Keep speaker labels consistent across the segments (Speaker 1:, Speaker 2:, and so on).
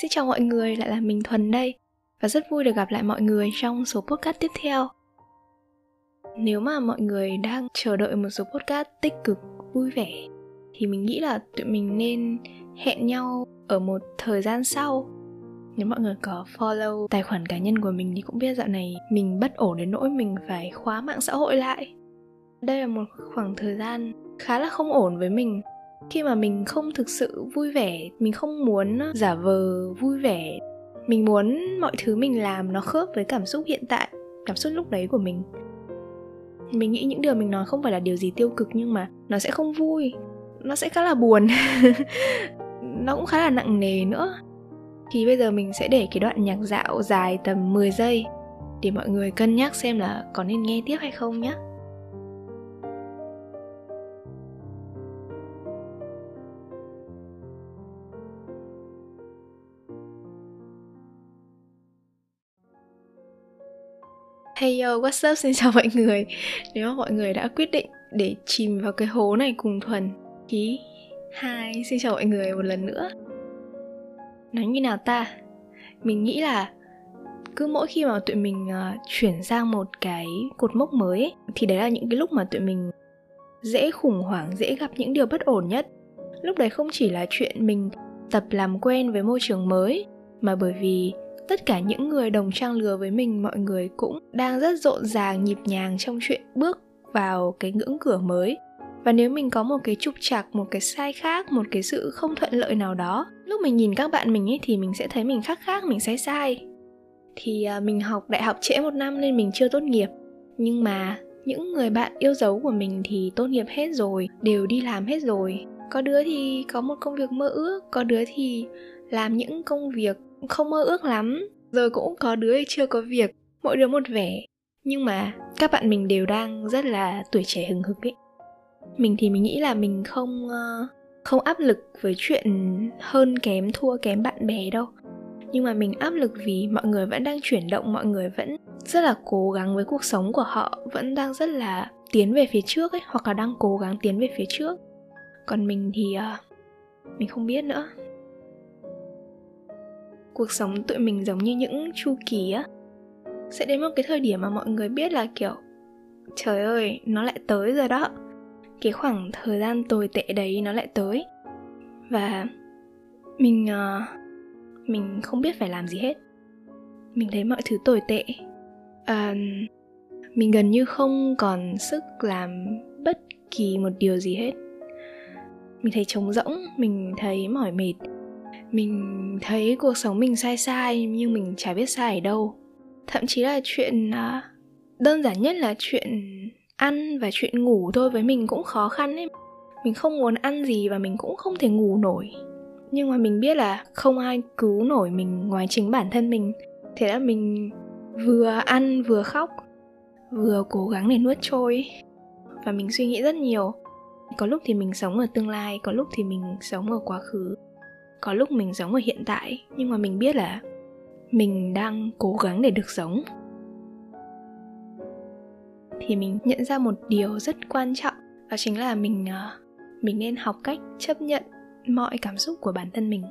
Speaker 1: Xin chào mọi người, lại là mình Thuần đây. Và rất vui được gặp lại mọi người trong số podcast tiếp theo. Nếu mà mọi người đang chờ đợi một số podcast tích cực, vui vẻ Thì mình nghĩ là tụi mình nên hẹn nhau ở một thời gian sau. Nếu mọi người có follow tài khoản cá nhân của mình thì cũng biết dạo này mình bất ổn đến nỗi mình phải khóa mạng xã hội lại. Đây là một khoảng thời gian khá là không ổn với mình khi mà mình không thực sự vui vẻ, mình không muốn giả vờ vui vẻ, mình muốn mọi thứ mình làm nó khớp với cảm xúc hiện tại, cảm xúc lúc đấy của mình. Mình nghĩ những điều mình nói không phải là điều gì tiêu cực nhưng mà nó sẽ không vui, nó sẽ khá là buồn, nó cũng khá là nặng nề nữa. Thì bây giờ mình sẽ để cái đoạn nhạc dạo dài tầm 10 giây để mọi người cân nhắc xem là có nên nghe tiếp hay không nhé Hey yo, what's up? Xin chào mọi người Nếu mà mọi người đã quyết định để chìm vào cái hố này cùng Thuần Thì Hi, xin chào mọi người một lần nữa Nói như nào ta? Mình nghĩ là cứ mỗi khi mà tụi mình uh, chuyển sang một cái cột mốc mới ấy, thì đấy là những cái lúc mà tụi mình dễ khủng hoảng, dễ gặp những điều bất ổn nhất. Lúc đấy không chỉ là chuyện mình tập làm quen với môi trường mới mà bởi vì tất cả những người đồng trang lứa với mình, mọi người cũng đang rất rộn ràng, nhịp nhàng trong chuyện bước vào cái ngưỡng cửa mới. Và nếu mình có một cái trục trặc, một cái sai khác, một cái sự không thuận lợi nào đó, lúc mình nhìn các bạn mình ấy thì mình sẽ thấy mình khác khác, mình sai sai. Thì à, mình học đại học trễ một năm nên mình chưa tốt nghiệp. Nhưng mà những người bạn yêu dấu của mình thì tốt nghiệp hết rồi, đều đi làm hết rồi. Có đứa thì có một công việc mơ ước, có đứa thì làm những công việc không mơ ước lắm. Rồi cũng có đứa chưa có việc mỗi đứa một vẻ. Nhưng mà các bạn mình đều đang rất là tuổi trẻ hừng hực ấy. Mình thì mình nghĩ là mình không ờ, không áp lực với chuyện hơn kém thua kém bạn bè đâu. Nhưng mà mình áp lực vì mọi người vẫn đang chuyển động mọi người vẫn rất là cố gắng với cuộc sống của họ vẫn đang rất là tiến về phía trước ấy hoặc là đang cố gắng tiến về phía trước. Còn mình thì uh, mình không biết nữa cuộc sống tụi mình giống như những chu kỳ á. Sẽ đến một cái thời điểm mà mọi người biết là kiểu trời ơi nó lại tới rồi đó. Cái khoảng thời gian tồi tệ đấy nó lại tới. Và mình uh, mình không biết phải làm gì hết. Mình thấy mọi thứ tồi tệ. Uh, mình gần như không còn sức làm bất kỳ một điều gì hết. Mình thấy trống rỗng mình thấy mỏi mệt mình thấy cuộc sống mình sai sai nhưng mình chả biết sai ở đâu. Thậm chí là chuyện à, đơn giản nhất là chuyện ăn và chuyện ngủ thôi, với mình cũng khó khăn ấy. Mình không muốn ăn gì và mình cũng không thể ngủ nổi. Nhưng mà mình biết là không ai cứu nổi mình ngoài chính bản thân mình. Thế là mình vừa ăn vừa khóc, vừa cố gắng để nuốt trôi. Và mình suy nghĩ rất nhiều. Có lúc thì mình sống ở tương lai, có lúc thì mình sống ở quá khứ có lúc mình sống ở hiện tại, nhưng mà mình biết là mình đang cố gắng để được sống. Thì mình nhận ra một điều rất quan trọng, đó chính là mình ờ, mình nên học cách chấp nhận mọi cảm xúc của bản thân mình.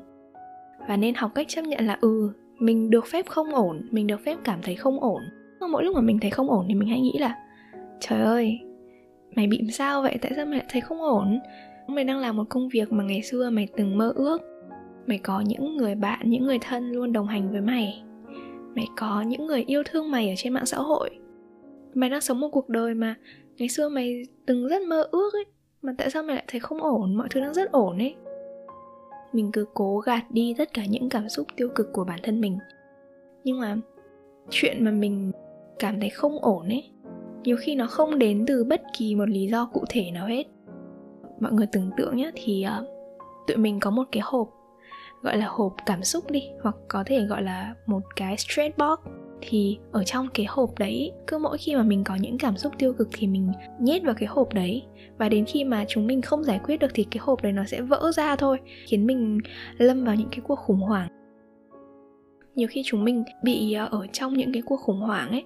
Speaker 1: Và nên học cách chấp nhận là ừ mình được phép không ổn, mình được phép cảm thấy không ổn. Mà mỗi lúc mà mình thấy không ổn thì mình hay nghĩ là, trời ơi, mày bị sao vậy? Tại sao mày lại thấy không ổn? Mày đang làm một công việc mà ngày xưa mày từng mơ ước mày có những người bạn những người thân luôn đồng hành với mày. Mày có những người yêu thương mày ở trên mạng xã hội. Mày đang sống một cuộc đời mà ngày xưa mày từng rất mơ ước ấy mà tại sao mày lại thấy không ổn? Mọi thứ đang rất ổn ấy. Mình cứ cố gạt đi tất cả những cảm xúc tiêu cực của bản thân mình. Nhưng mà chuyện mà mình cảm thấy không ổn ấy nhiều khi nó không đến từ bất kỳ một lý do cụ thể nào hết. Mọi người tưởng tượng nhé thì uh, tụi mình có một cái hộp gọi là hộp cảm xúc đi, hoặc có thể gọi là một cái stress box. Thì ở trong cái hộp đấy, cứ mỗi khi mà mình có những cảm xúc tiêu cực thì mình nhét vào cái hộp đấy. Và đến khi mà chúng mình không giải quyết được thì cái hộp đấy nó sẽ vỡ ra thôi, khiến mình lâm vào những cái cuộc khủng hoảng. Nhiều khi chúng mình bị à, ở trong những cái cuộc khủng hoảng ấy,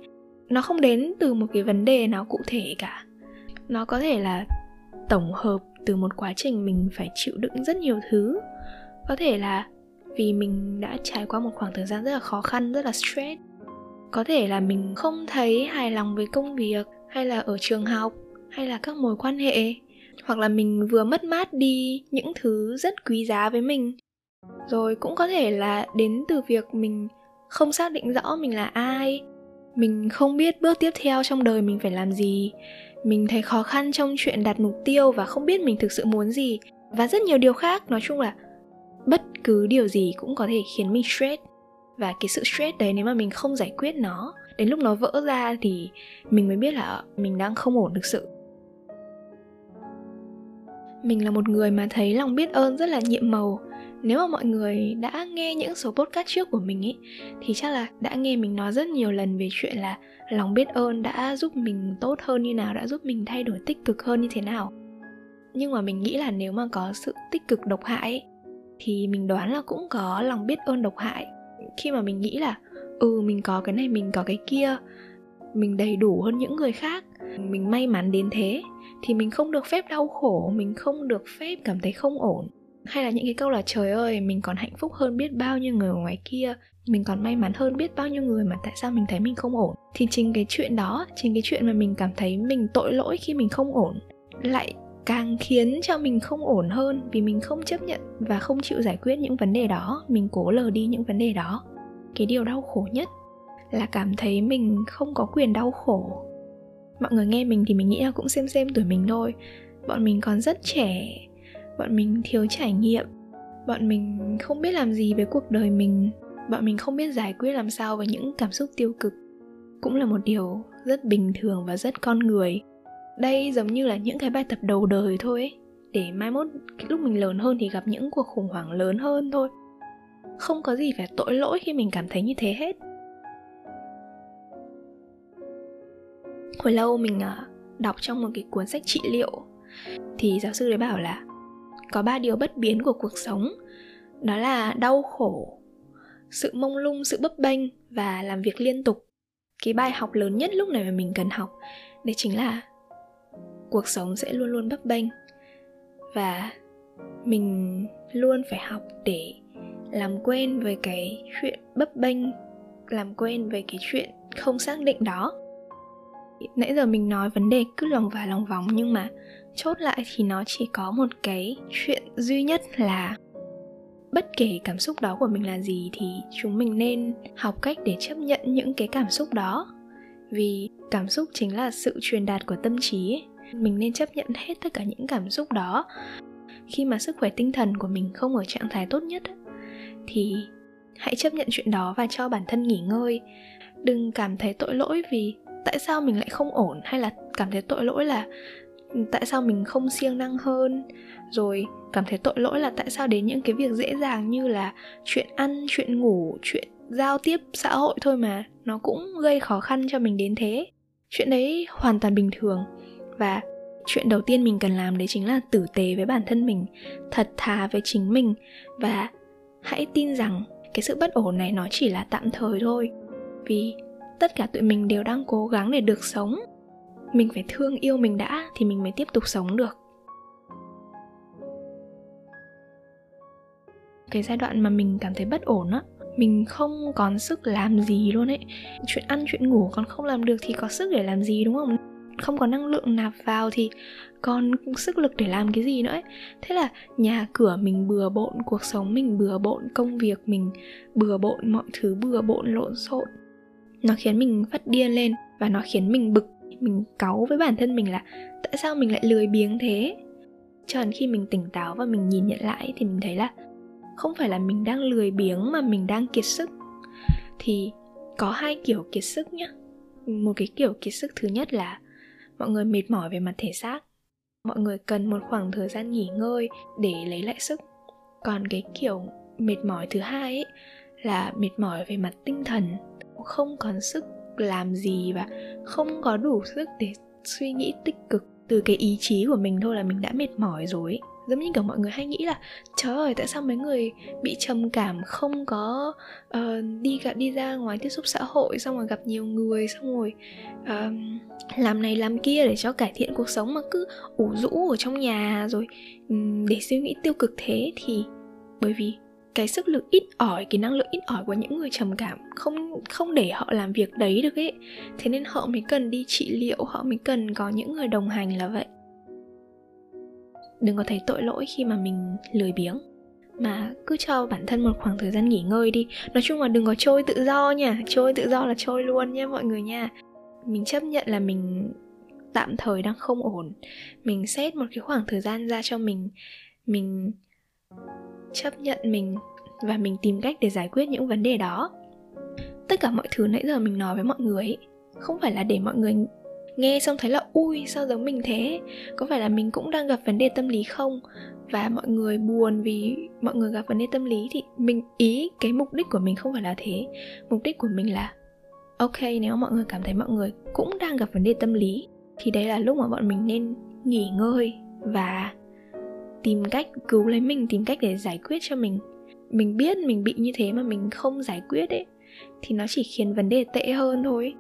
Speaker 1: nó không đến từ một cái vấn đề nào cụ thể cả. Nó có thể là tổng hợp từ một quá trình mình phải chịu đựng rất nhiều thứ có thể là vì mình đã trải qua một khoảng thời gian rất là khó khăn, rất là stress. Có thể là mình không thấy hài lòng với công việc, hay là ở trường học, hay là các mối quan hệ. Hoặc là mình vừa mất mát đi những thứ rất quý giá với mình. Rồi cũng có thể là đến từ việc mình không xác định rõ mình là ai. Mình không biết bước tiếp theo trong đời mình phải làm gì. Mình thấy khó khăn trong chuyện đặt mục tiêu và không biết mình thực sự muốn gì. Và rất nhiều điều khác, nói chung là bất cứ điều gì cũng có thể khiến mình stress. Và cái sự stress đấy nếu mà mình không giải quyết nó đến lúc nó vỡ ra thì mình mới biết là ờ, mình đang không ổn thực sự. Mình là một người mà thấy lòng biết ơn rất là nhiệm màu. Nếu mà mọi người đã nghe những số podcast trước của mình ấy thì chắc là đã nghe mình nói rất nhiều lần về chuyện là lòng biết ơn đã giúp mình tốt hơn như nào đã giúp mình thay đổi tích cực hơn như thế nào. Nhưng mà mình nghĩ là nếu mà có sự tích cực độc hại ấy, thì mình đoán là cũng có lòng biết ơn độc hại. Khi mà mình nghĩ là ừ mình có cái này, mình có cái kia, mình đầy đủ hơn những người khác, mình may mắn đến thế, thì mình không được phép đau khổ, mình không được phép cảm thấy không ổn. Hay là những cái câu là, trời ơi, mình còn hạnh phúc hơn biết bao nhiêu người ở ngoài kia, mình còn may mắn hơn biết bao nhiêu người mà tại sao mình thấy mình không ổn? Thì chính cái chuyện đó, chính cái chuyện mà mình cảm thấy mình tội lỗi khi mình không ổn, lại càng khiến cho mình không ổn hơn vì mình không chấp nhận và không chịu giải quyết những vấn đề đó. Mình cố lờ đi những vấn đề đó. Cái điều đau khổ nhất là cảm thấy mình không có quyền đau khổ. Mọi người nghe mình thì mình nghĩ là cũng xem xem tuổi mình thôi. Bọn mình còn rất trẻ, bọn mình thiếu trải nghiệm, bọn mình không biết làm gì với cuộc đời mình, bọn mình không biết giải quyết làm sao với những cảm xúc tiêu cực. Cũng là một điều rất bình thường và rất con người đây giống như là những cái bài tập đầu đời thôi ấy. Để mai mốt lúc mình lớn hơn thì gặp những cuộc khủng hoảng lớn hơn thôi. Không có gì phải tội lỗi khi mình cảm thấy như thế hết. Hồi lâu mình à, đọc trong một cái cuốn sách trị liệu, thì giáo sư đấy bảo là có ba điều bất biến của cuộc sống. Đó là đau khổ, sự mông lung, sự bấp bênh và làm việc liên tục. Cái bài học lớn nhất lúc này mà mình cần học, đấy chính là cuộc sống sẽ luôn luôn bấp bênh. Và mình luôn phải học để làm quen với cái chuyện bấp bênh, làm quen với cái chuyện không xác định đó. Nãy giờ mình nói vấn đề cứ lòng và lòng vòng, nhưng mà chốt lại thì nó chỉ có một cái chuyện duy nhất là bất kể cảm xúc đó của mình là gì thì chúng mình nên học cách để chấp nhận những cái cảm xúc đó. Vì cảm xúc chính là sự truyền đạt của tâm trí ấy mình nên chấp nhận hết tất cả những cảm xúc đó. Khi mà sức khỏe tinh thần của mình không ở trạng thái tốt nhất thì hãy chấp nhận chuyện đó và cho bản thân nghỉ ngơi. Đừng cảm thấy tội lỗi vì tại sao mình lại không ổn, hay là cảm thấy tội lỗi là tại sao mình không siêng năng hơn, rồi cảm thấy tội lỗi là tại sao đến những cái việc dễ dàng như là chuyện ăn, chuyện ngủ, chuyện giao tiếp xã hội thôi mà nó cũng gây khó khăn cho mình đến thế. Chuyện đấy hoàn toàn bình thường và chuyện đầu tiên mình cần làm đấy chính là tử tế với bản thân mình, thật thà với chính mình. Và hãy tin rằng cái sự bất ổn này nó chỉ là tạm thời thôi. Vì tất cả tụi mình đều đang cố gắng để được sống. Mình phải thương yêu mình đã thì mình mới tiếp tục sống được. Cái giai đoạn mà mình cảm thấy bất ổn á, mình không còn sức làm gì luôn ấy. Chuyện ăn, chuyện ngủ còn không làm được thì có sức để làm gì, đúng không? Không có năng lượng nạp vào thì còn sức lực để làm cái gì nữa ấy. thế là nhà cửa mình bừa bộn, cuộc sống mình bừa bộn, công việc mình bừa bộn, mọi thứ bừa bộn, lộn xộn. Nó khiến mình phát điên lên và nó khiến mình bực. Mình cáu với bản thân mình là tại sao mình lại lười biếng thế? Cho đến khi mình tỉnh táo và mình nhìn nhận lại thì mình thấy là không phải là mình đang lười biếng mà mình đang kiệt sức. Thì có hai kiểu kiệt sức nhá. Một cái kiểu kiệt sức thứ nhất là mọi người mệt mỏi về mặt thể xác. Mọi người cần một khoảng thời gian nghỉ ngơi để lấy lại sức. Còn cái kiểu mệt mỏi thứ hai ấy là mệt mỏi về mặt tinh thần. Không còn sức làm gì và không có đủ sức để suy nghĩ tích cực. Từ cái ý chí của mình thôi là mình đã mệt mỏi rồi giống như kiểu mọi người hay nghĩ là trời ơi tại sao mấy người bị trầm cảm không có uh, đi gặp đi ra ngoài tiếp xúc xã hội xong rồi gặp nhiều người xong rồi uh, làm này làm kia để cho cải thiện cuộc sống mà cứ ủ rũ ở trong nhà rồi um, để suy nghĩ tiêu cực thế? Thì bởi vì cái sức lực ít ỏi cái năng lượng ít ỏi của những người trầm cảm không không để họ làm việc đấy được ấy. Thế nên họ mới cần đi trị liệu họ mới cần có những người đồng hành là vậy đừng có thấy tội lỗi khi mà mình lười biếng. Mà cứ cho bản thân một khoảng thời gian nghỉ ngơi đi. Nói chung là đừng có trôi tự do nha. Trôi tự do là trôi luôn nha mọi người nha. Mình chấp nhận là mình tạm thời đang không ổn. Mình xét một cái khoảng thời gian ra cho mình. Mình chấp nhận mình và mình tìm cách để giải quyết những vấn đề đó. Tất cả mọi thứ nãy giờ mình nói với mọi người không phải là để mọi người nghe xong thấy là, ui, sao giống mình thế? Có phải là mình cũng đang gặp vấn đề tâm lý không? Và mọi người buồn vì mọi người gặp vấn đề tâm lý thì mình, ý, cái mục đích của mình không phải là thế. Mục đích của mình là, ok, nếu mọi người cảm thấy mọi người cũng đang gặp vấn đề tâm lý, thì đấy là lúc mà bọn mình nên nghỉ ngơi và tìm cách, cứu lấy mình, tìm cách để giải quyết cho mình. Mình biết mình bị như thế mà mình không giải quyết ấy, thì nó chỉ khiến vấn đề tệ hơn thôi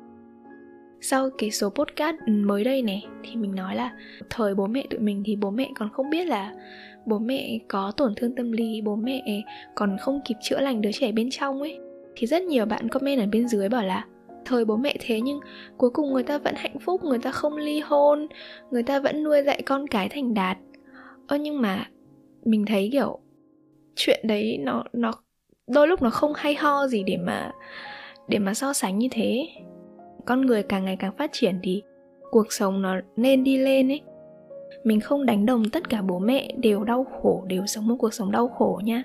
Speaker 1: sau cái số podcast mới đây này, thì mình nói là thời bố mẹ tụi mình thì bố mẹ còn không biết là bố mẹ có tổn thương tâm lý, bố mẹ còn không kịp chữa lành đứa trẻ bên trong ấy. Thì rất nhiều bạn comment ở bên dưới bảo là thời bố mẹ thế nhưng cuối cùng người ta vẫn hạnh phúc, người ta không ly hôn, người ta vẫn nuôi dạy con cái thành đạt. Ơ, nhưng mà mình thấy kiểu chuyện đấy nó nó đôi lúc nó không hay ho gì để mà để mà so sánh như thế con người càng ngày càng phát triển thì cuộc sống nó nên đi lên ấy. Mình không đánh đồng tất cả bố mẹ đều đau khổ, đều sống một cuộc sống đau khổ nha.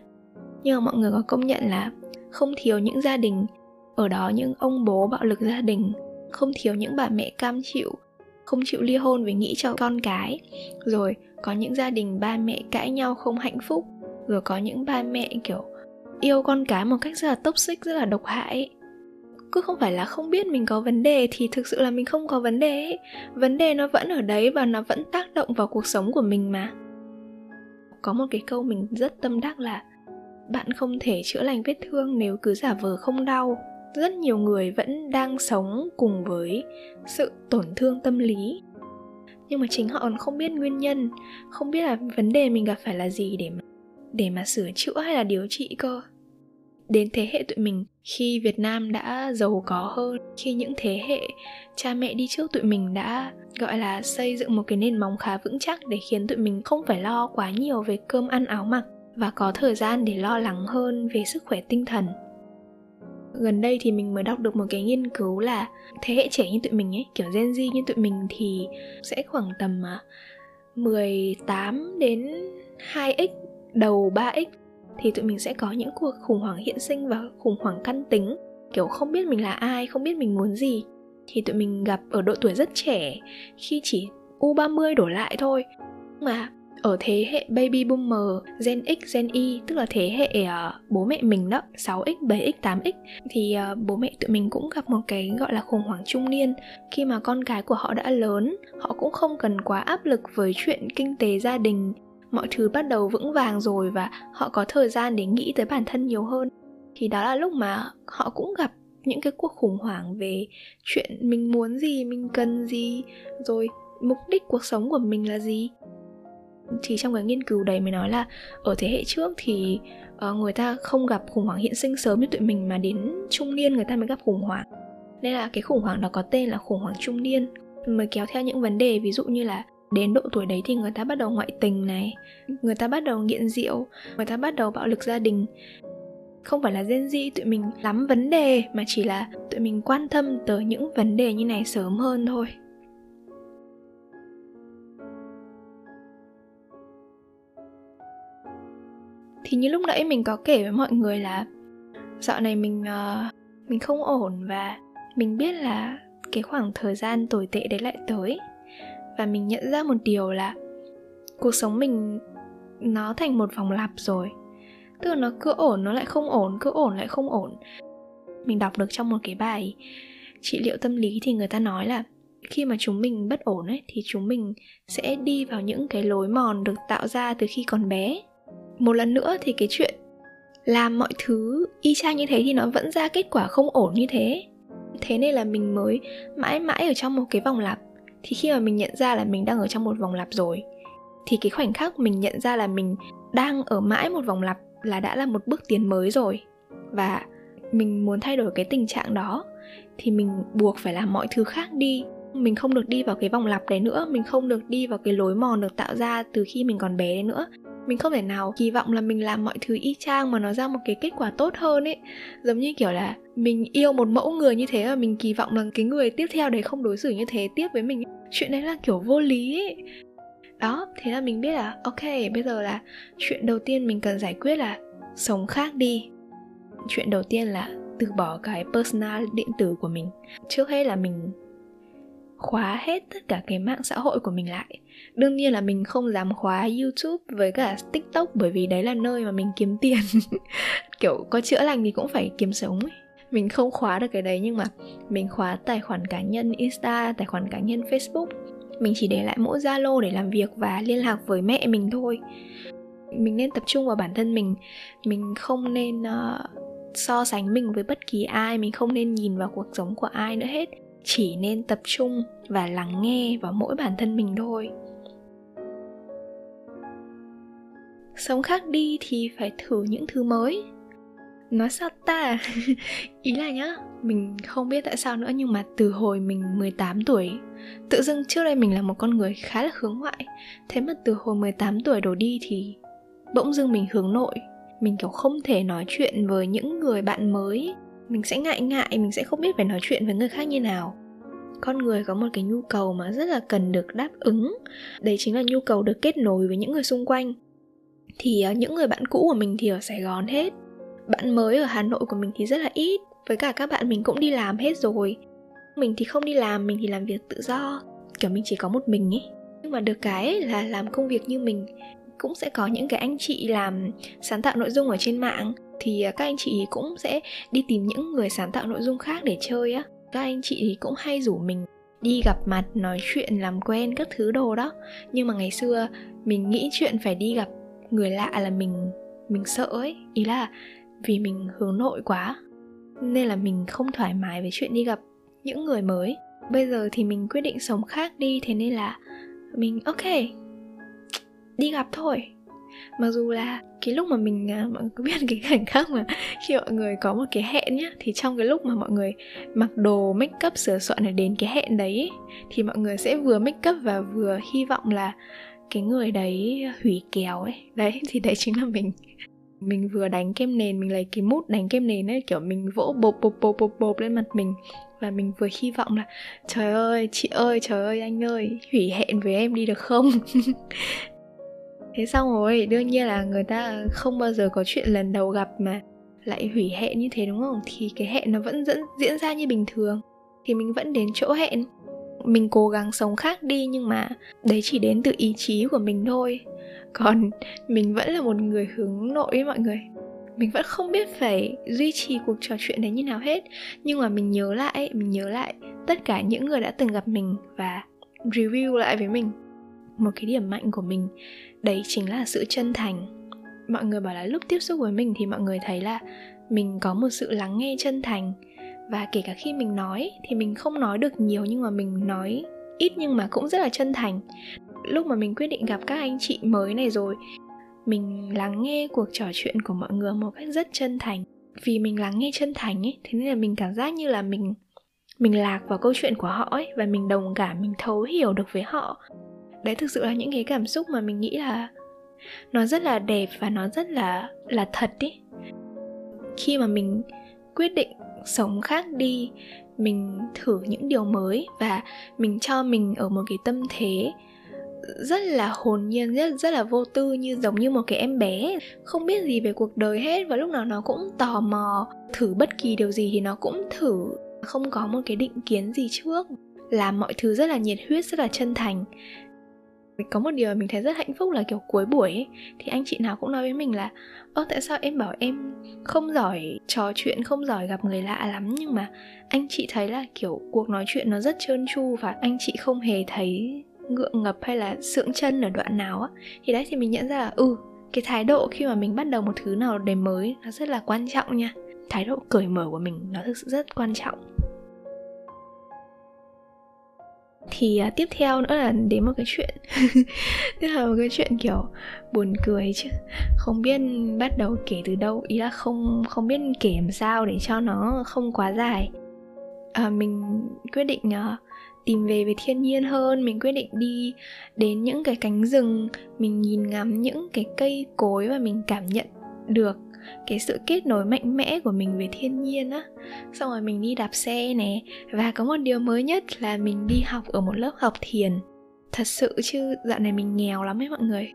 Speaker 1: Nhưng mà mọi người có công nhận là không thiếu những gia đình, ở đó những ông bố bạo lực gia đình, không thiếu những bà mẹ cam chịu, không chịu ly hôn vì nghĩ cho con cái. Rồi có những gia đình ba mẹ cãi nhau không hạnh phúc, rồi có những ba mẹ, kiểu, yêu con cái một cách rất là toxic, rất là độc hại cứ không phải là không biết mình có vấn đề thì thực sự là mình không có vấn đề ấy. vấn đề nó vẫn ở đấy và nó vẫn tác động vào cuộc sống của mình mà. Có một cái câu mình rất tâm đắc là, bạn không thể chữa lành vết thương nếu cứ giả vờ không đau. Rất nhiều người vẫn đang sống cùng với sự tổn thương tâm lý. Nhưng mà chính họ còn không biết nguyên nhân, không biết là vấn đề mình gặp phải là gì để mà để mà sửa chữa hay là điều trị cơ đến thế hệ tụi mình khi Việt Nam đã giàu có hơn, khi những thế hệ cha mẹ đi trước tụi mình đã gọi là xây dựng một cái nền móng khá vững chắc để khiến tụi mình không phải lo quá nhiều về cơm ăn áo mặc và có thời gian để lo lắng hơn về sức khỏe tinh thần. Gần đây thì mình mới đọc được một cái nghiên cứu là thế hệ trẻ như tụi mình ấy, kiểu Gen Z như tụi mình thì sẽ khoảng tầm à, 18 đến 2x đầu 3x thì tụi mình sẽ có những cuộc khủng hoảng hiện sinh và khủng hoảng căn tính. Kiểu không biết mình là ai không biết mình muốn gì. Thì tụi mình gặp ở độ tuổi rất trẻ khi chỉ U30 đổ lại thôi. Mà ở thế hệ baby boomer, Gen X, Gen Y tức là thế hệ uh, bố mẹ mình đó, 6X, 7X, 8X thì uh, bố mẹ tụi mình cũng gặp một cái gọi là khủng hoảng trung niên. Khi mà con cái của họ đã lớn, họ cũng không cần quá áp lực với chuyện kinh tế gia đình mọi thứ bắt đầu vững vàng rồi và họ có thời gian để nghĩ tới bản thân nhiều hơn. Thì đó là lúc mà họ cũng gặp những cái cuộc khủng hoảng về chuyện mình muốn gì mình cần gì rồi mục đích cuộc sống của mình là gì. Thì trong cái nghiên cứu đấy mới nói là ở thế hệ trước thì uh, người ta không gặp khủng hoảng hiện sinh sớm như tụi mình mà đến trung niên người ta mới gặp khủng hoảng. Nên là cái khủng hoảng đó có tên là khủng hoảng trung niên. Mới kéo theo những vấn đề ví dụ như là đến độ tuổi đấy thì người ta bắt đầu ngoại tình này người ta bắt đầu nghiện rượu người ta bắt đầu bạo lực gia đình. Không phải là Gen Z tụi mình lắm vấn đề mà chỉ là tụi mình quan tâm tới những vấn đề như này sớm hơn thôi. Thì như lúc nãy mình có kể với mọi người là dạo này mình uh, mình không ổn và mình biết là cái khoảng thời gian tồi tệ đấy lại tới và mình nhận ra một điều là cuộc sống mình nó thành một vòng lặp rồi. Tức là nó cứ ổn, nó lại không ổn, cứ ổn lại không ổn. Mình đọc được trong một cái bài trị liệu tâm lý thì người ta nói là khi mà chúng mình bất ổn ấy, thì chúng mình sẽ đi vào những cái lối mòn được tạo ra từ khi còn bé. Một lần nữa thì cái chuyện làm mọi thứ y chang như thế thì nó vẫn ra kết quả không ổn như thế. Thế nên là mình mới mãi mãi ở trong một cái vòng lặp thì khi mà mình nhận ra là mình đang ở trong một vòng lặp rồi, thì cái khoảnh khắc mình nhận ra là mình đang ở mãi một vòng lặp là đã là một bước tiến mới rồi. Và mình muốn thay đổi cái tình trạng đó, thì mình buộc phải làm mọi thứ khác đi. Mình không được đi vào cái vòng lặp đấy nữa, mình không được đi vào cái lối mòn được tạo ra từ khi mình còn bé đấy nữa. Mình không thể nào kỳ vọng là mình làm mọi thứ y chang mà nó ra một cái kết quả tốt hơn ấy. Giống như kiểu là mình yêu một mẫu người như thế và mình kỳ vọng là cái người tiếp theo đấy không đối xử như thế tiếp với mình chuyện đấy là kiểu vô lý ấy đó, thế là mình biết là, ok, bây giờ là chuyện đầu tiên mình cần giải quyết là sống khác đi. Chuyện đầu tiên là từ bỏ cái personal điện tử của mình. Trước hết là mình khóa hết tất cả cái mạng xã hội của mình lại. Đương nhiên là mình không dám khóa youtube với cả tiktok bởi vì đấy là nơi mà mình kiếm tiền. Kiểu có chữa lành thì cũng phải kiếm sống ấy mình không khóa được cái đấy nhưng mà mình khóa tài khoản cá nhân insta tài khoản cá nhân facebook. Mình chỉ để lại mỗi zalo để làm việc và liên lạc với mẹ mình thôi. Mình nên tập trung vào bản thân mình. Mình không nên uh, so sánh mình với bất kỳ ai mình không nên nhìn vào cuộc sống của ai nữa hết. Chỉ nên tập trung và lắng nghe vào mỗi bản thân mình thôi. Sống khác đi thì phải thử những thứ mới nói sao ta? Ý là nhá, mình không biết tại sao nữa nhưng mà từ hồi mình 18 tuổi, tự dưng trước đây mình là một con người khá là hướng ngoại. Thế mà từ hồi 18 tuổi đổ đi thì bỗng dưng mình hướng nội. Mình kiểu không thể nói chuyện với những người bạn mới. Mình sẽ ngại ngại, mình sẽ không biết phải nói chuyện với người khác như nào. Con người có một cái nhu cầu mà rất là cần được đáp ứng. Đấy chính là nhu cầu được kết nối với những người xung quanh. Thì ờ, những người bạn cũ của mình thì ở sài gòn hết bạn mới ở hà nội của mình thì rất là ít. Với cả các bạn mình cũng đi làm hết rồi. Mình thì không đi làm, mình thì làm việc tự do. Kiểu mình chỉ có một mình ấy nhưng mà được cái là làm công việc như mình cũng sẽ có những cái anh chị làm sáng tạo nội dung ở trên mạng. Thì à, các anh chị cũng sẽ đi tìm những người sáng tạo nội dung khác để chơi á. Các anh chị thì cũng hay rủ mình đi gặp mặt, nói chuyện, làm quen các thứ đồ đó. Nhưng mà ngày xưa mình nghĩ chuyện phải đi gặp người lạ là mình mình sợ ấy. Ý là vì mình hướng nội quá, nên là mình không thoải mái với chuyện đi gặp những người mới. Bây giờ thì mình quyết định sống khác đi, thế nên là mình, ok, đi gặp thôi. Mặc dù là cái lúc mà mình à, mọi người biết cái cảnh khác mà khi mọi người có một cái hẹn nhá, thì trong cái lúc mà mọi người mặc đồ make up sửa soạn để đến cái hẹn đấy thì mọi người sẽ vừa make up và vừa hy vọng là cái người đấy hủy kèo ấy. Đấy, thì đấy chính là mình mình vừa đánh kem nền, mình lấy cái mút đánh kem nền ấy, kiểu mình vỗ bộp bộp bộp bộp bộp lên mặt mình. Và mình vừa hy vọng là, trời ơi, chị ơi, trời ơi, anh ơi, hủy hẹn với em đi được không? Thế xong rồi, đương nhiên là người ta không bao giờ có chuyện lần đầu gặp mà lại hủy hẹn như thế, đúng không? Thì cái hẹn nó vẫn dẫn, diễn ra như bình thường. Thì mình vẫn đến chỗ hẹn mình cố gắng sống khác đi nhưng mà đấy chỉ đến từ ý chí của mình thôi. Còn mình vẫn là một người hướng nội với mọi người. Mình vẫn không biết phải duy trì cuộc trò chuyện đấy như nào hết. Nhưng mà mình nhớ lại, mình nhớ lại tất cả những người đã từng gặp mình và review lại với mình. Một cái điểm mạnh của mình, đấy chính là sự chân thành. Mọi người bảo là lúc tiếp xúc với mình thì mọi người thấy là mình có một sự lắng nghe chân thành và kể cả khi mình nói thì mình không nói được nhiều nhưng mà mình nói ít nhưng mà cũng rất là chân thành. Lúc mà mình quyết định gặp các anh chị mới này rồi, mình lắng nghe cuộc trò chuyện của mọi người một cách rất chân thành. Vì mình lắng nghe chân thành ấy, thế nên là mình cảm giác như là mình mình lạc vào câu chuyện của họ ấy và mình đồng cảm, mình thấu hiểu được với họ. Đấy, thực sự là những cái cảm xúc mà mình nghĩ là nó rất là đẹp và nó rất là là thật ý khi mà mình quyết định sống khác đi. Mình thử những điều mới và mình cho mình ở một cái tâm thế rất là hồn nhiên, rất rất là vô tư như giống như một cái em bé. Không biết gì về cuộc đời hết và lúc nào nó cũng tò mò thử bất kỳ điều gì thì nó cũng thử. Không có một cái định kiến gì trước. Làm mọi thứ rất là nhiệt huyết, rất là chân thành có một điều mình thấy rất hạnh phúc là kiểu cuối buổi ấy, thì anh chị nào cũng nói với mình là ơ tại sao em bảo em không giỏi trò chuyện không giỏi gặp người lạ lắm? Nhưng mà anh chị thấy là kiểu cuộc nói chuyện nó rất trơn tru và anh chị không hề thấy ngượng ngập hay là sượng chân ở đoạn nào á. Thì đấy thì mình nhận ra là ừ cái thái độ khi mà mình bắt đầu một thứ nào đấy mới nó rất là quan trọng nha. Thái độ cởi mở của mình nó thực sự rất quan trọng. Thì uh, tiếp theo nữa là đến một cái chuyện. Tức là một cái chuyện kiểu buồn cười chứ. Không biết bắt đầu kể từ đâu ý là không không biết kể làm sao để cho nó không quá dài. À, mình quyết định uh, tìm về với thiên nhiên hơn mình quyết định đi đến những cái cánh rừng mình nhìn ngắm những cái cây cối và mình cảm nhận được cái sự kết nối mạnh mẽ của mình với thiên nhiên á. Xong rồi mình đi đạp xe nè, và có một điều mới nhất là mình đi học ở một lớp học thiền. Thật sự chứ, dạo này mình nghèo lắm ấy mọi người.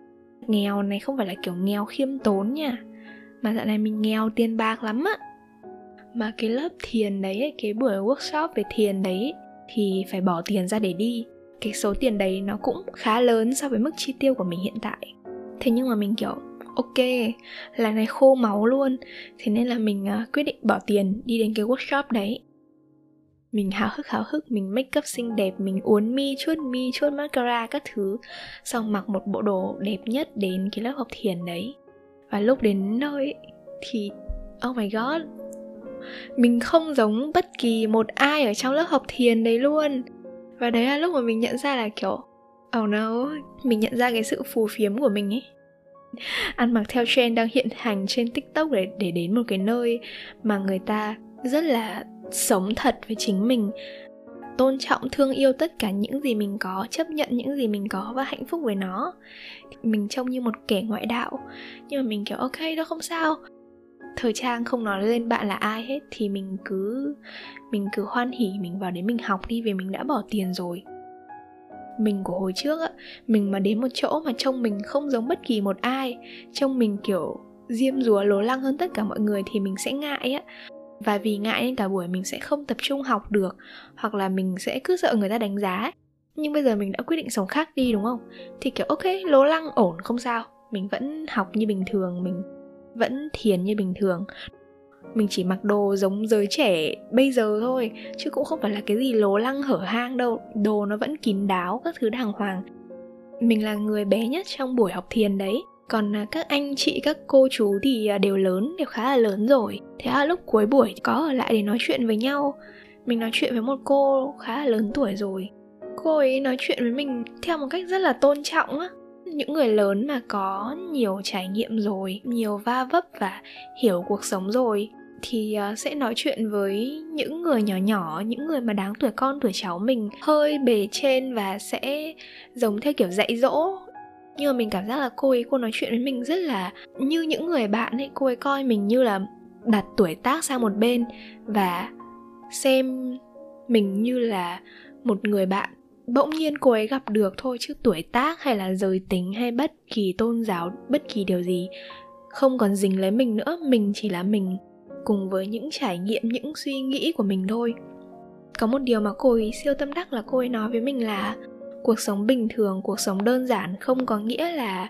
Speaker 1: Nghèo này không phải là kiểu nghèo khiêm tốn nha, mà dạo này mình nghèo tiền bạc lắm á. Mà cái lớp thiền đấy cái buổi workshop về thiền đấy thì phải bỏ tiền ra để đi. Cái số tiền đấy nó cũng khá lớn so với mức chi tiêu của mình hiện tại. Thế nhưng mà mình, kiểu ok là này khô máu luôn. Thế nên là mình uh, quyết định bỏ tiền đi đến cái workshop đấy. Mình háo hức háo hức mình make up xinh đẹp mình uốn mi chuốt mi chuốt mascara các thứ. Xong mặc một bộ đồ đẹp nhất đến cái lớp học thiền đấy. Và lúc đến nơi thì oh my god mình không giống bất kỳ một ai ở trong lớp học thiền đấy luôn. Và đấy là lúc mà mình nhận ra là kiểu oh no mình nhận ra cái sự phù phiếm của mình ấy ăn mặc theo trend đang hiện hành trên tiktok để để đến một cái nơi mà người ta rất là sống thật với chính mình. Tôn trọng, thương yêu tất cả những gì mình có, chấp nhận những gì mình có và hạnh phúc với nó. Mình trông như một kẻ ngoại đạo. Nhưng mà mình kiểu, ok, đó không sao. Thời trang không nói lên bạn là ai hết thì mình cứ mình cứ hoan hỉ mình vào đấy mình học đi vì mình đã bỏ tiền rồi mình của hồi trước á, mình mà đến một chỗ mà trông mình không giống bất kỳ một ai, trông mình kiểu diêm rùa lố lăng hơn tất cả mọi người thì mình sẽ ngại á. Và vì ngại nên cả buổi mình sẽ không tập trung học được, hoặc là mình sẽ cứ sợ người ta đánh giá nhưng bây giờ mình đã quyết định sống khác đi, đúng không? Thì kiểu, ok, lố lăng ổn, không sao. Mình vẫn học như bình thường, mình vẫn thiền như bình thường mình chỉ mặc đồ giống giới trẻ bây giờ thôi, chứ cũng không phải là cái gì lố lăng hở hang đâu, đồ nó vẫn kín đáo các thứ đàng hoàng. Mình là người bé nhất trong buổi học thiền đấy, còn à, các anh chị, các cô chú thì à, đều lớn, đều khá là lớn rồi. Thế là lúc cuối buổi có ở lại để nói chuyện với nhau. Mình nói chuyện với một cô khá là lớn tuổi rồi. Cô ấy nói chuyện với mình theo một cách rất là tôn trọng á những người lớn mà có nhiều trải nghiệm rồi, nhiều va vấp và hiểu cuộc sống rồi, thì ờ, sẽ nói chuyện với những người nhỏ nhỏ, những người mà đáng tuổi con, tuổi cháu mình hơi bề trên và sẽ giống theo kiểu dạy dỗ. Nhưng mà mình cảm giác là cô ấy, cô nói chuyện với mình rất là như những người bạn ấy, cô ấy coi mình như là đặt tuổi tác sang một bên và xem mình như là một người bạn bỗng nhiên cô ấy gặp được thôi chứ tuổi tác hay là giới tính hay bất kỳ tôn giáo, bất kỳ điều gì. Không còn dính lấy mình nữa, mình chỉ là mình, cùng với những trải nghiệm, những suy nghĩ của mình thôi. Có một điều mà cô ấy siêu tâm đắc là cô ấy nói với mình là cuộc sống bình thường, cuộc sống đơn giản không có nghĩa là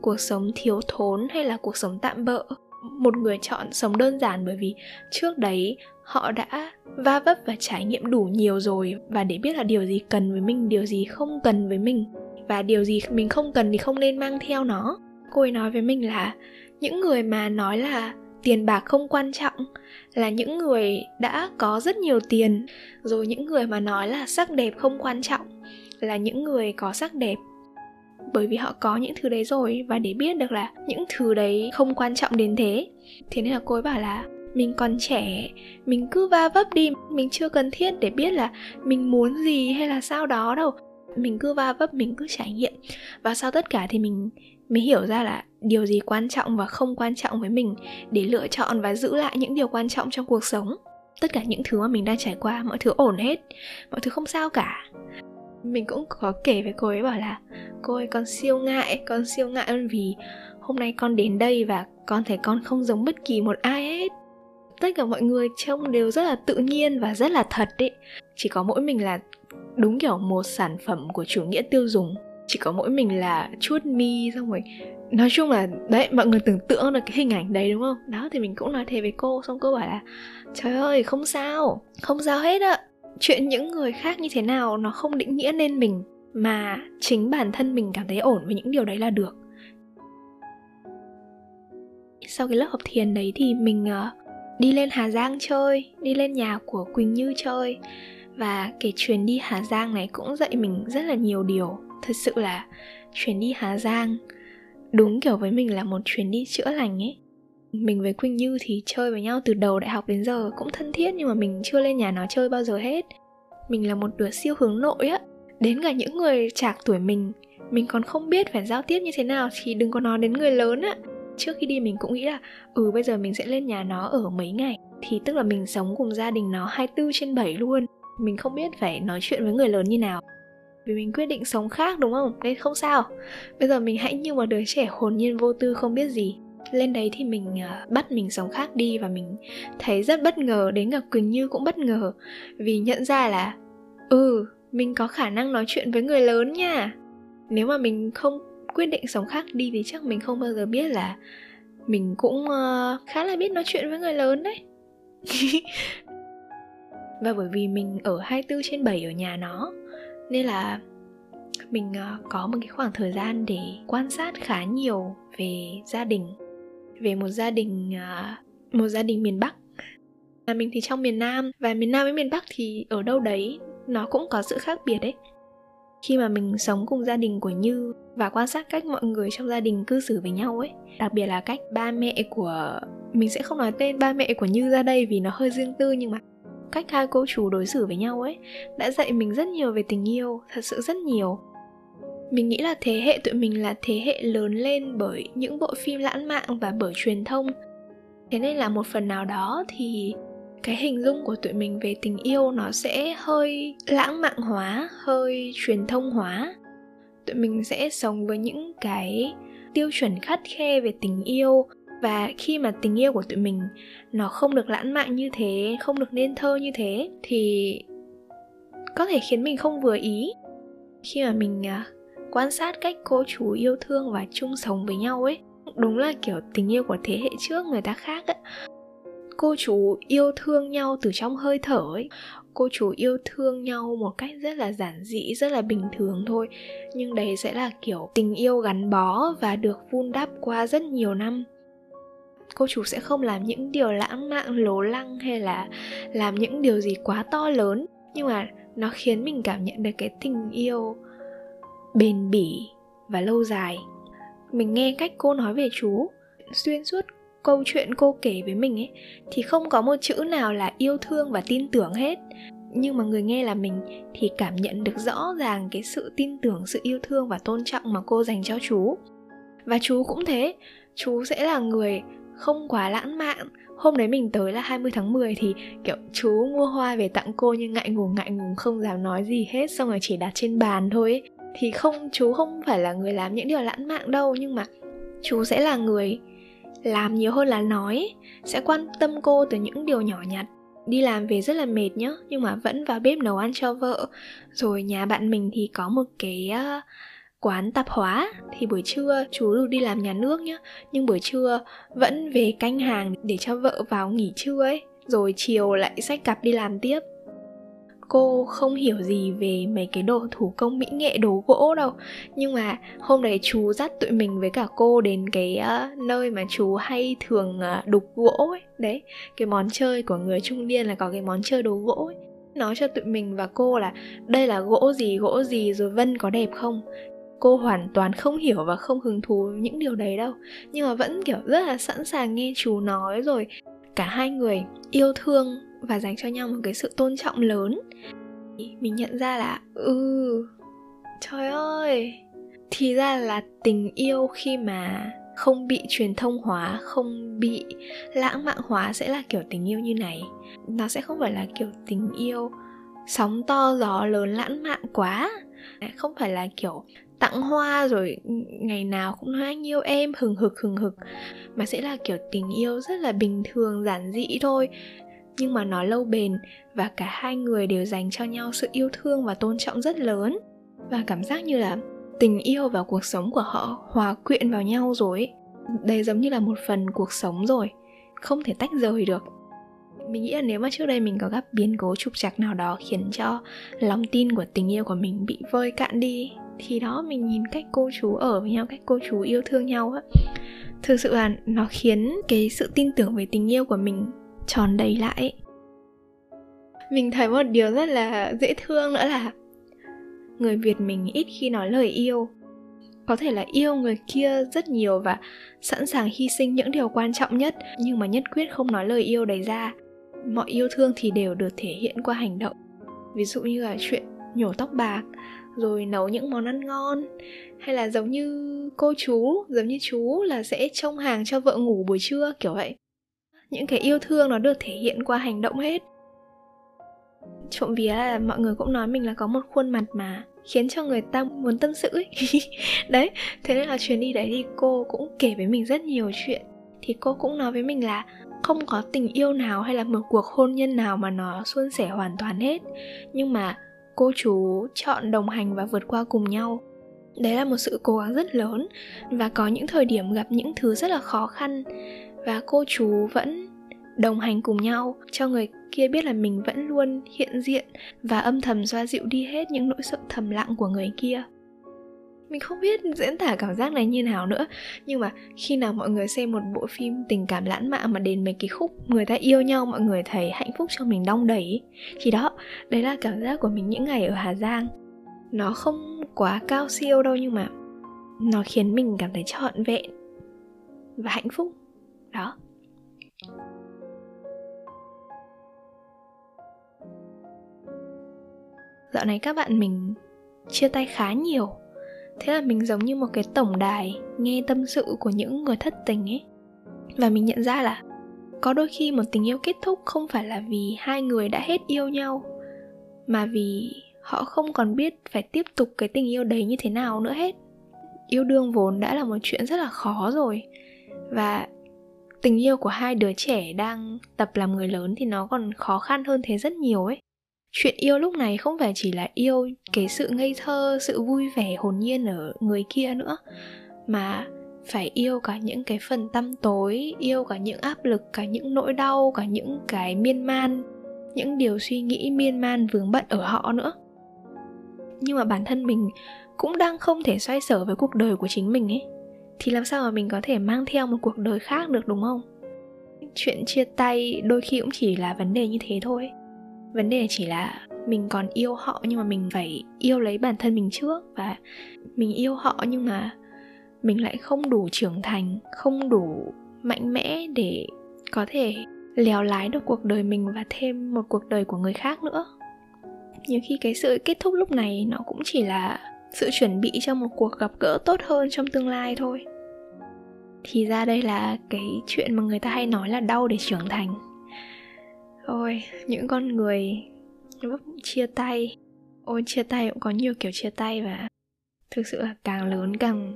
Speaker 1: cuộc sống thiếu thốn hay là cuộc sống tạm bỡ. Một người chọn sống đơn giản bởi vì trước đấy họ đã va vấp và trải nghiệm đủ nhiều rồi. Và để biết là điều gì cần với mình, điều gì không cần với mình, và điều gì mình không cần thì không nên mang theo nó. Cô ấy nói với mình là, những người mà nói là tiền bạc không quan trọng là những người đã có rất nhiều tiền. Rồi những người mà nói là sắc đẹp không quan trọng là những người có sắc đẹp. Bởi vì họ có những thứ đấy rồi, và để biết được là những thứ đấy không quan trọng đến thế. Thế nên là cô ấy bảo là mình còn trẻ, mình cứ va vấp đi, mình chưa cần thiết để biết là mình muốn gì hay là sao đó đâu. Mình cứ va vấp, mình cứ trải nghiệm. Và sau tất cả thì mình mới hiểu ra là điều gì quan trọng và không quan trọng với mình để lựa chọn và giữ lại những điều quan trọng trong cuộc sống. Tất cả những thứ mà mình đang trải qua, mọi thứ ổn hết, mọi thứ không sao cả. Mình cũng có kể với cô ấy, bảo là, cô ấy con siêu ngại, con siêu ngại hơn vì hôm nay con đến đây và con thấy con không giống bất kỳ một ai hết tất cả mọi người trông đều rất là tự nhiên và rất là thật ấy chỉ có mỗi mình là đúng kiểu một sản phẩm của chủ nghĩa tiêu dùng. Chỉ có mỗi mình là chuốt mi xong rồi nói chung là đấy mọi người tưởng tượng được cái hình ảnh đấy đúng không? Đó thì mình cũng nói thế với cô xong cô bảo là trời ơi không sao không sao hết ạ. Chuyện những người khác như thế nào nó không định nghĩa nên mình mà chính bản thân mình cảm thấy ổn với những điều đấy là được. Sau cái lớp học thiền đấy thì mình uh, đi lên Hà Giang chơi, đi lên nhà của Quỳnh Như chơi. Và cái chuyến đi Hà Giang này cũng dạy mình rất là nhiều điều. Thật sự là chuyến đi Hà Giang đúng kiểu với mình là một chuyến đi chữa lành ấy. Mình với Quỳnh Như thì chơi với nhau từ đầu đại học đến giờ cũng thân thiết nhưng mà mình chưa lên nhà nó chơi bao giờ hết. Mình là một đứa siêu hướng nội á. Đến cả những người chạc tuổi mình mình còn không biết phải giao tiếp như thế nào thì đừng có nói đến người lớn á trước khi đi mình cũng nghĩ là ừ bây giờ mình sẽ lên nhà nó ở mấy ngày. Thì tức là mình sống cùng gia đình nó 24 trên 7 luôn. Mình không biết phải nói chuyện với người lớn như nào. Vì mình quyết định sống khác đúng không? Nên không sao. Bây giờ mình hãy như một đứa trẻ hồn nhiên vô tư không biết gì. Lên đấy thì mình uh, bắt mình sống khác đi và mình thấy rất bất ngờ đến cả quỳnh như cũng bất ngờ. Vì nhận ra là ừ mình có khả năng nói chuyện với người lớn nha. Nếu mà mình không quyết định sống khác đi thì chắc mình không bao giờ biết là mình cũng uh, khá là biết nói chuyện với người lớn đấy. Và bởi vì mình ở 24 trên 7 ở nhà nó nên là mình uh, có một cái khoảng thời gian để quan sát khá nhiều về gia đình về một gia đình uh, một gia đình miền Bắc. Là mình thì trong miền Nam và miền Nam với miền Bắc thì ở đâu đấy nó cũng có sự khác biệt đấy. Khi mà mình sống cùng gia đình của Như và quan sát cách mọi người trong gia đình cư xử với nhau ấy. Đặc biệt là cách ba mẹ của, mình sẽ không nói tên, ba mẹ của Như ra đây vì nó hơi riêng tư nhưng mà cách hai cô chú đối xử với nhau ấy đã dạy mình rất nhiều về tình yêu, thật sự rất nhiều. Mình nghĩ là thế hệ tụi mình là thế hệ lớn lên bởi những bộ phim lãng mạn và bởi truyền thông. Thế nên là một phần nào đó thì cái hình dung của tụi mình về tình yêu nó sẽ hơi lãng mạn hóa, hơi truyền thông hóa tụi mình sẽ sống với những cái tiêu chuẩn khắt khe về tình yêu. Và khi mà tình yêu của tụi mình nó không được lãng mạn như thế, không được nên thơ như thế, thì có thể khiến mình không vừa ý. Khi mà mình à, quan sát cách cô chú yêu thương và chung sống với nhau ấy, đúng là kiểu tình yêu của thế hệ trước người ta khác ấy cô chú yêu thương nhau từ trong hơi thở ấy. Cô chú yêu thương nhau một cách rất là giản dị, rất là bình thường thôi. Nhưng đấy sẽ là kiểu tình yêu gắn bó và được vun đắp qua rất nhiều năm. Cô chú sẽ không làm những điều lãng mạn, lố lăng hay là làm những điều gì quá to lớn. Nhưng mà nó khiến mình cảm nhận được cái tình yêu bền bỉ và lâu dài. Mình nghe cách cô nói về chú, xuyên suốt câu chuyện cô kể với mình ấy, thì không có một chữ nào là yêu thương và tin tưởng hết. Nhưng mà người nghe là mình thì cảm nhận được rõ ràng cái sự tin tưởng, sự yêu thương và tôn trọng mà cô dành cho chú. Và chú cũng thế, chú sẽ là người không quá lãng mạn. Hôm đấy mình tới là 20 tháng 10 thì, kiểu, chú mua hoa về tặng cô nhưng ngại ngùng ngại ngùng, không dám nói gì hết, xong rồi chỉ đặt trên bàn thôi ấy. thì không, chú không phải là người làm những điều lãng mạn đâu, nhưng mà chú sẽ là người làm nhiều hơn là nói sẽ quan tâm cô từ những điều nhỏ nhặt. Đi làm về rất là mệt nhá nhưng mà vẫn vào bếp nấu ăn cho vợ. Rồi nhà bạn mình thì có một cái uh, quán tạp hóa. Thì buổi trưa chú được đi làm nhà nước nhá nhưng buổi trưa vẫn về canh hàng để cho vợ vào nghỉ trưa ấy. Rồi chiều lại xách cặp đi làm tiếp cô không hiểu gì về mấy cái đồ thủ công mỹ nghệ đồ gỗ đâu. Nhưng mà hôm đấy chú dắt tụi mình với cả cô đến cái uh, nơi mà chú hay thường uh, đục gỗ ấy. Đấy cái món chơi của người trung niên là có cái món chơi đồ gỗ ấy. Nói cho tụi mình và cô là đây là gỗ gì gỗ gì rồi vân có đẹp không? Cô hoàn toàn không hiểu và không hứng thú những điều đấy đâu. Nhưng mà vẫn kiểu rất là sẵn sàng nghe chú nói rồi. Cả hai người yêu thương và dành cho nhau một cái sự tôn trọng lớn. Mình nhận ra là ừ trời ơi. Thì ra là tình yêu khi mà không bị truyền thông hóa, không bị lãng mạn hóa sẽ là kiểu tình yêu như này. Nó sẽ không phải là kiểu tình yêu sóng to, gió lớn, lãng mạn quá. Không phải là kiểu tặng hoa rồi ngày nào cũng nói anh yêu em, hừng hực hừng hực. Mà sẽ là kiểu tình yêu rất là bình thường, giản dị thôi nhưng mà nó lâu bền và cả hai người đều dành cho nhau sự yêu thương và tôn trọng rất lớn. Và cảm giác như là tình yêu và cuộc sống của họ hòa quyện vào nhau rồi đây giống như là một phần cuộc sống rồi, không thể tách rời được. Mình nghĩ là nếu mà trước đây mình có gặp biến cố trục trặc nào đó khiến cho lòng tin của tình yêu của mình bị vơi cạn đi, thì đó mình nhìn cách cô chú ở với nhau, cách cô chú yêu thương nhau á. Thực sự là nó khiến cái sự tin tưởng về tình yêu của mình tròn đầy lại. Mình thấy một điều rất là dễ thương nữa là người việt mình ít khi nói lời yêu. Có thể là yêu người kia rất nhiều và sẵn sàng hy sinh những điều quan trọng nhất, nhưng mà nhất quyết không nói lời yêu đấy ra. Mọi yêu thương thì đều được thể hiện qua hành động. Ví dụ như là chuyện nhổ tóc bạc rồi nấu những món ăn ngon, hay là giống như cô chú, giống như chú là sẽ trông hàng cho vợ ngủ buổi trưa, kiểu vậy những cái yêu thương nó được thể hiện qua hành động hết. Trộm vía là mọi người cũng nói mình là có một khuôn mặt mà khiến cho người ta muốn tâm sự ấy. Đấy, thế nên là chuyến đi đấy thì cô cũng kể với mình rất nhiều chuyện. Thì cô cũng nói với mình là không có tình yêu nào hay là một cuộc hôn nhân nào mà nó suôn sẻ hoàn toàn hết. Nhưng mà cô chú chọn đồng hành và vượt qua cùng nhau. Đấy là một sự cố gắng rất lớn và có những thời điểm gặp những thứ rất là khó khăn và cô chú vẫn đồng hành cùng nhau, cho người kia biết là mình vẫn luôn hiện diện và âm thầm xoa dịu đi hết những nỗi sợ thầm lặng của người kia. Mình không biết diễn tả cảm giác này như nào nữa, nhưng mà khi nào mọi người xem một bộ phim tình cảm lãng mạn mà đến mấy cái khúc người ta yêu nhau, mọi người thấy hạnh phúc cho mình đong đầy thì đó, đấy là cảm giác của mình những ngày ở hà giang. Nó không quá cao siêu đâu nhưng mà nó khiến mình cảm thấy trọn vẹn và hạnh phúc đó. Dạo này các bạn mình chia tay khá nhiều. Thế là mình giống như một cái tổng đài nghe tâm sự của những người thất tình ấy. Và mình nhận ra là có đôi khi một tình yêu kết thúc không phải là vì hai người đã hết yêu nhau, mà vì họ không còn biết phải tiếp tục cái tình yêu đấy như thế nào nữa hết. Yêu đương vốn đã là một chuyện rất là khó rồi. Và tình yêu của hai đứa trẻ đang tập làm người lớn thì nó còn khó khăn hơn thế rất nhiều ấy. Chuyện yêu lúc này không phải chỉ là yêu cái sự ngây thơ, sự vui vẻ hồn nhiên ở người kia nữa, mà phải yêu cả những cái phần tăm tối, yêu cả những áp lực, cả những nỗi đau, cả những cái miên man, những điều suy nghĩ miên man vướng bận ở họ nữa. Nhưng mà bản thân mình cũng đang không thể xoay sở với cuộc đời của chính mình ấy thì làm sao mà mình có thể mang theo một cuộc đời khác được, đúng không? Chuyện chia tay đôi khi cũng chỉ là vấn đề như thế thôi. Vấn đề chỉ là mình còn yêu họ nhưng mà mình phải yêu lấy bản thân mình trước và mình yêu họ nhưng mà mình lại không đủ trưởng thành, không đủ mạnh mẽ để có thể lèo lái được cuộc đời mình và thêm một cuộc đời của người khác nữa. Nhiều khi cái sự kết thúc lúc này nó cũng chỉ là sự chuẩn bị cho một cuộc gặp gỡ tốt hơn trong tương lai thôi. Thì ra đây là cái chuyện mà người ta hay nói là đau để trưởng thành. Ôi, những con người lúc chia tay, ôi, chia tay cũng có nhiều kiểu chia tay và thực sự là càng lớn càng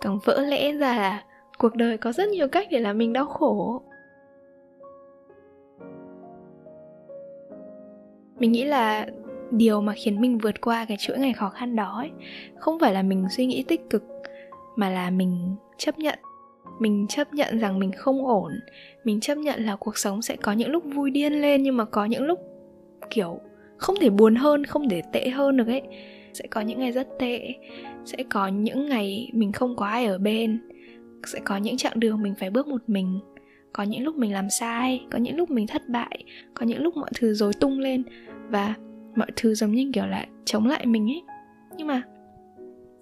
Speaker 1: càng vỡ lẽ ra là cuộc đời có rất nhiều cách để làm mình đau khổ. Mình nghĩ là điều mà khiến mình vượt qua cái chuỗi ngày khó khăn đó ấy, không phải là mình suy nghĩ tích cực mà là mình chấp nhận. Mình chấp nhận rằng mình không ổn mình chấp nhận là cuộc sống sẽ có những lúc vui điên lên nhưng mà có những lúc kiểu không thể buồn hơn không thể tệ hơn được ấy. Sẽ có những ngày rất tệ sẽ có những ngày mình không có ai ở bên sẽ có những chặng đường mình phải bước một mình. Có những lúc mình làm sai có những lúc mình thất bại có những lúc mọi thứ rối tung lên và mọi thứ giống như kiểu là chống lại mình ấy. Nhưng mà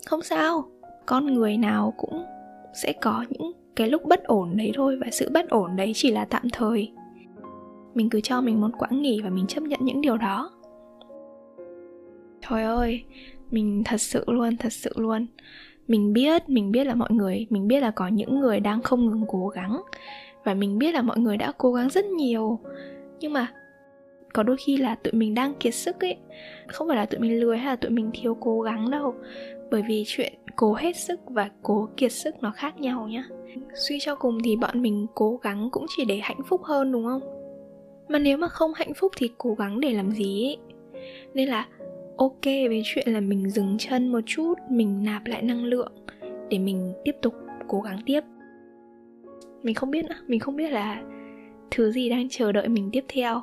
Speaker 1: không sao, con người nào cũng sẽ có những cái lúc bất ổn đấy thôi và sự bất ổn đấy chỉ là tạm thời. Mình cứ cho mình một quãng nghỉ và mình chấp nhận những điều đó. Trời ơi, mình thật sự luôn, thật sự luôn. Mình biết mình biết là mọi người, mình biết là có những người đang không ngừng cố gắng và mình biết là mọi người đã cố gắng rất nhiều. Nhưng mà có đôi khi là tụi mình đang kiệt sức ấy. Không phải là tụi mình lười hay là tụi mình thiếu cố gắng đâu, bởi vì chuyện cố hết sức và cố kiệt sức nó khác nhau nhá. Suy cho cùng thì bọn mình cố gắng cũng chỉ để hạnh phúc hơn, đúng không? Mà nếu mà không hạnh phúc thì cố gắng để làm gì ấy? Nên là, ok với chuyện là mình dừng chân một chút, mình nạp lại năng lượng để mình tiếp tục cố gắng tiếp. Mình không biết nữa, mình không biết là thứ gì đang chờ đợi mình tiếp theo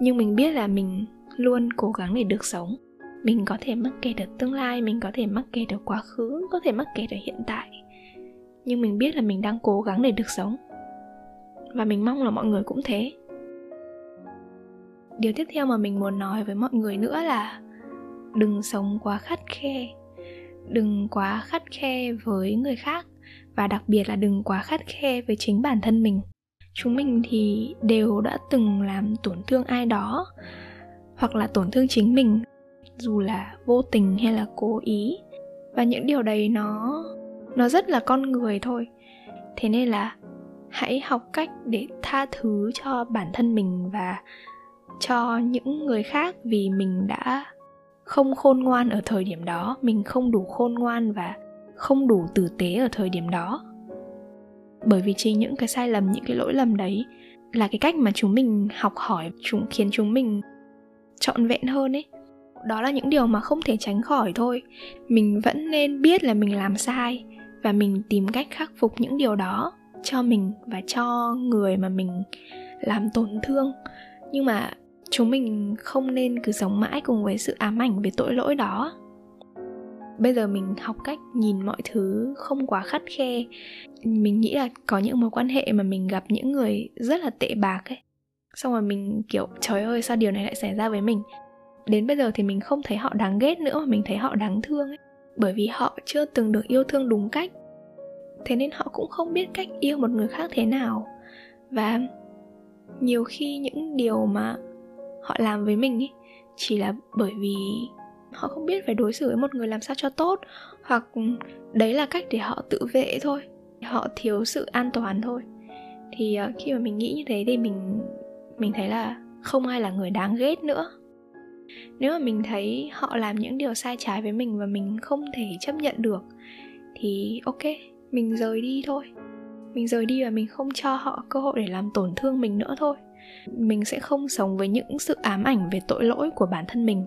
Speaker 1: nhưng mình biết là mình luôn cố gắng để được sống. Mình có thể mắc kẹt được tương lai, mình có thể mắc kẹt được quá khứ, có thể mắc kẹt ở hiện tại. Nhưng mình biết là mình đang cố gắng để được sống. Và mình mong là mọi người cũng thế. Điều tiếp theo mà mình muốn nói với mọi người nữa là đừng sống quá khắt khe. Đừng quá khắt khe với người khác và đặc biệt là đừng quá khắt khe với chính bản thân mình chúng mình thì đều đã từng làm tổn thương ai đó, hoặc là tổn thương chính mình, dù là vô tình hay là cố ý. Và những điều đấy nó nó rất là con người thôi. Thế nên là hãy học cách để tha thứ cho bản thân mình và cho những người khác vì mình đã không khôn ngoan ở thời điểm đó. Mình không đủ khôn ngoan và không đủ tử tế ở thời điểm đó bởi vì chỉ những cái sai lầm, những cái lỗi lầm đấy là cái cách mà chúng mình học hỏi, chúng khiến chúng mình trọn vẹn hơn ấy. Đó là những điều mà không thể tránh khỏi thôi. Mình vẫn nên biết là mình làm sai và mình tìm cách khắc phục những điều đó cho mình và cho người mà mình làm tổn thương. Nhưng mà chúng mình không nên cứ sống mãi cùng với sự ám ảnh về tội lỗi đó bây giờ mình học cách nhìn mọi thứ không quá khắt khe. Mình nghĩ là có những mối quan hệ mà mình gặp những người rất là tệ bạc ấy, xong rồi mình, kiểu, trời ơi, sao điều này lại xảy ra với mình? Đến bây giờ thì mình không thấy họ đáng ghét nữa mà mình thấy họ đáng thương ấy, bởi vì họ chưa từng được yêu thương đúng cách. Thế nên họ cũng không biết cách yêu một người khác thế nào. Và nhiều khi những điều mà họ làm với mình ấy, chỉ là bởi vì họ không biết phải đối xử với một người làm sao cho tốt, hoặc đấy là cách để họ tự vệ thôi, họ thiếu sự an toàn thôi. Thì ờ, khi mà mình nghĩ như thế thì mình mình thấy là không ai là người đáng ghét nữa. Nếu mà mình thấy họ làm những điều sai trái với mình và mình không thể chấp nhận được, thì ok, mình rời đi thôi. Mình rời đi và mình không cho họ cơ hội để làm tổn thương mình nữa thôi mình sẽ không sống với những sự ám ảnh về tội lỗi của bản thân mình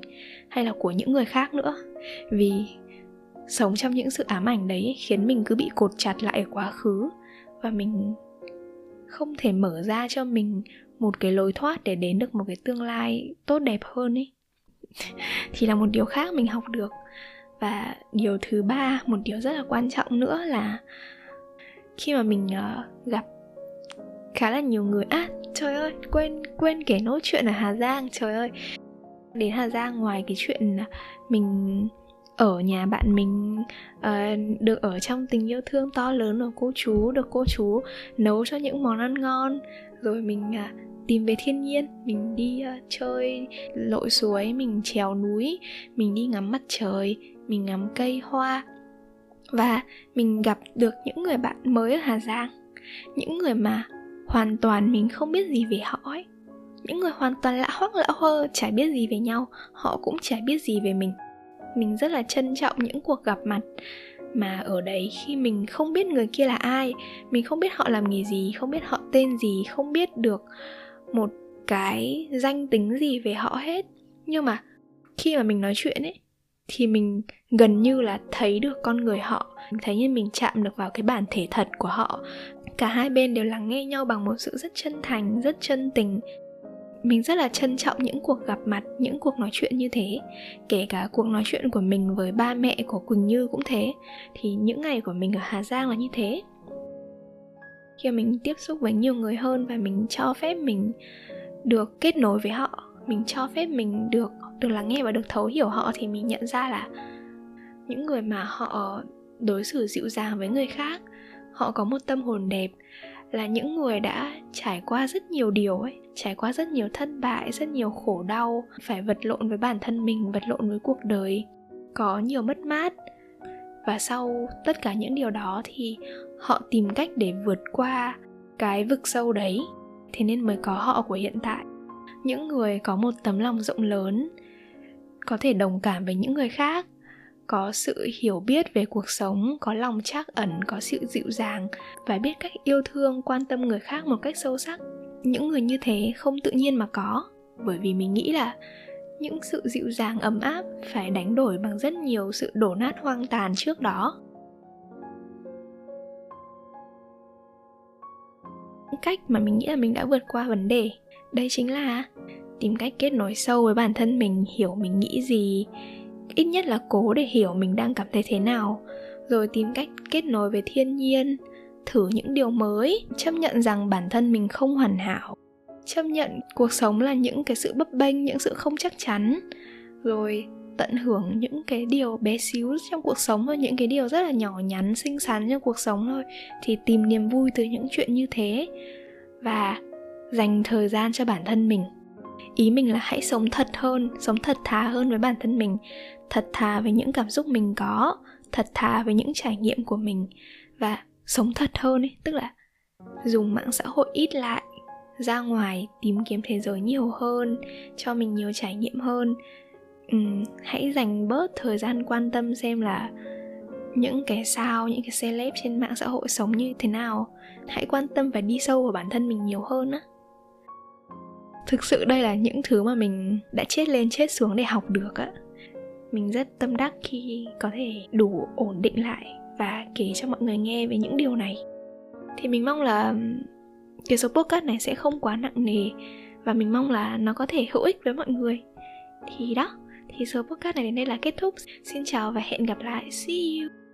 Speaker 1: hay là của những người khác nữa. Vì sống trong những sự ám ảnh đấy khiến mình cứ bị cột chặt lại ở quá khứ và mình không thể mở ra cho mình một cái lối thoát để đến được một cái tương lai tốt đẹp hơn ấy. Thì là một điều khác mình học được. Và điều thứ ba một điều rất là quan trọng nữa là khi mà mình uh, gặp khá là nhiều người à trời ơi quên quên kể nốt chuyện ở hà giang trời ơi. Đến hà giang ngoài cái chuyện mình ở nhà bạn mình uh, được ở trong tình yêu thương to lớn của cô chú được cô chú nấu cho những món ăn ngon. Rồi mình uh, tìm về thiên nhiên mình đi uh, chơi lội suối mình trèo núi mình đi ngắm mặt trời mình ngắm cây hoa. Và mình gặp được những người bạn mới ở hà giang những người mà hoàn toàn mình không biết gì về họ ấy. Những người hoàn toàn lạ hoắc lạ hơ chả biết gì về nhau, họ cũng chả biết gì về mình. Mình rất là trân trọng những cuộc gặp mặt mà ở đấy khi mình không biết người kia là ai, mình không biết họ làm nghề gì, không biết họ tên gì, không biết được một cái danh tính gì về họ hết. Nhưng mà khi mà mình nói chuyện ấy thì mình gần như là thấy được con người họ. Mình thấy như mình chạm được vào cái bản thể thật của họ. Cả hai bên đều lắng nghe nhau bằng một sự rất chân thành, rất chân tình. Mình rất là trân trọng những cuộc gặp mặt, những cuộc nói chuyện như thế. Kể cả cuộc nói chuyện của mình với ba mẹ của quỳnh như cũng thế. Thì những ngày của mình ở hà giang là như thế. Khi mình tiếp xúc với nhiều người hơn và mình cho phép mình được kết nối với họ mình cho phép mình được được lắng nghe và được thấu hiểu họ thì mình nhận ra là những người mà họ đối xử dịu dàng với người khác, họ có một tâm hồn đẹp, là những người đã trải qua rất nhiều điều ấy, trải qua rất nhiều thất bại, rất nhiều khổ đau, phải vật lộn với bản thân mình, vật lộn với cuộc đời, có nhiều mất mát. Và sau tất cả những điều đó thì họ tìm cách để vượt qua cái vực sâu đấy, thế nên mới có họ của hiện tại những người có một tấm lòng rộng lớn, có thể đồng cảm với những người khác, có sự hiểu biết về cuộc sống, có lòng trắc ẩn, có sự dịu dàng và biết cách yêu thương, quan tâm người khác một cách sâu sắc. Những người như thế không tự nhiên mà có, bởi vì mình nghĩ là những sự dịu dàng, ấm áp phải đánh đổi bằng rất nhiều sự đổ nát hoang tàn trước đó. Cách mà mình nghĩ là mình đã vượt qua vấn đề đây chính là tìm cách kết nối sâu với bản thân mình, hiểu mình nghĩ gì. Ít nhất là cố để hiểu mình đang cảm thấy thế nào. Rồi tìm cách kết nối với thiên nhiên, thử những điều mới. Chấp nhận rằng bản thân mình không hoàn hảo. Chấp nhận cuộc sống là những cái sự bấp bênh, những sự không chắc chắn. Rồi tận hưởng những cái điều bé xíu trong cuộc sống và những cái điều rất là nhỏ nhắn, xinh xắn trong cuộc sống thôi. Thì tìm niềm vui từ những chuyện như thế. Và dành thời gian cho bản thân mình. Ý mình là hãy sống thật hơn sống thật thà hơn với bản thân mình thật thà với những cảm xúc mình có thật thà với những trải nghiệm của mình và sống thật hơn ấy. Tức là dùng mạng xã hội ít lại ra ngoài tìm kiếm thế giới nhiều hơn cho mình nhiều trải nghiệm hơn. Ừ, hãy dành bớt thời gian quan tâm xem là những cái sao những cái celeb trên mạng xã hội sống như thế nào. Hãy quan tâm và đi sâu vào bản thân mình nhiều hơn á thực sự đây là những thứ mà mình đã chết lên, chết xuống để học được á. Mình rất tâm đắc khi có thể đủ ổn định lại và kể cho mọi người nghe về những điều này. Thì mình mong là cái số podcast này sẽ không quá nặng nề và mình mong là nó có thể hữu ích với mọi người. Thì đó, thì số podcast này đến đây là kết thúc. Xin chào và hẹn gặp lại. See you!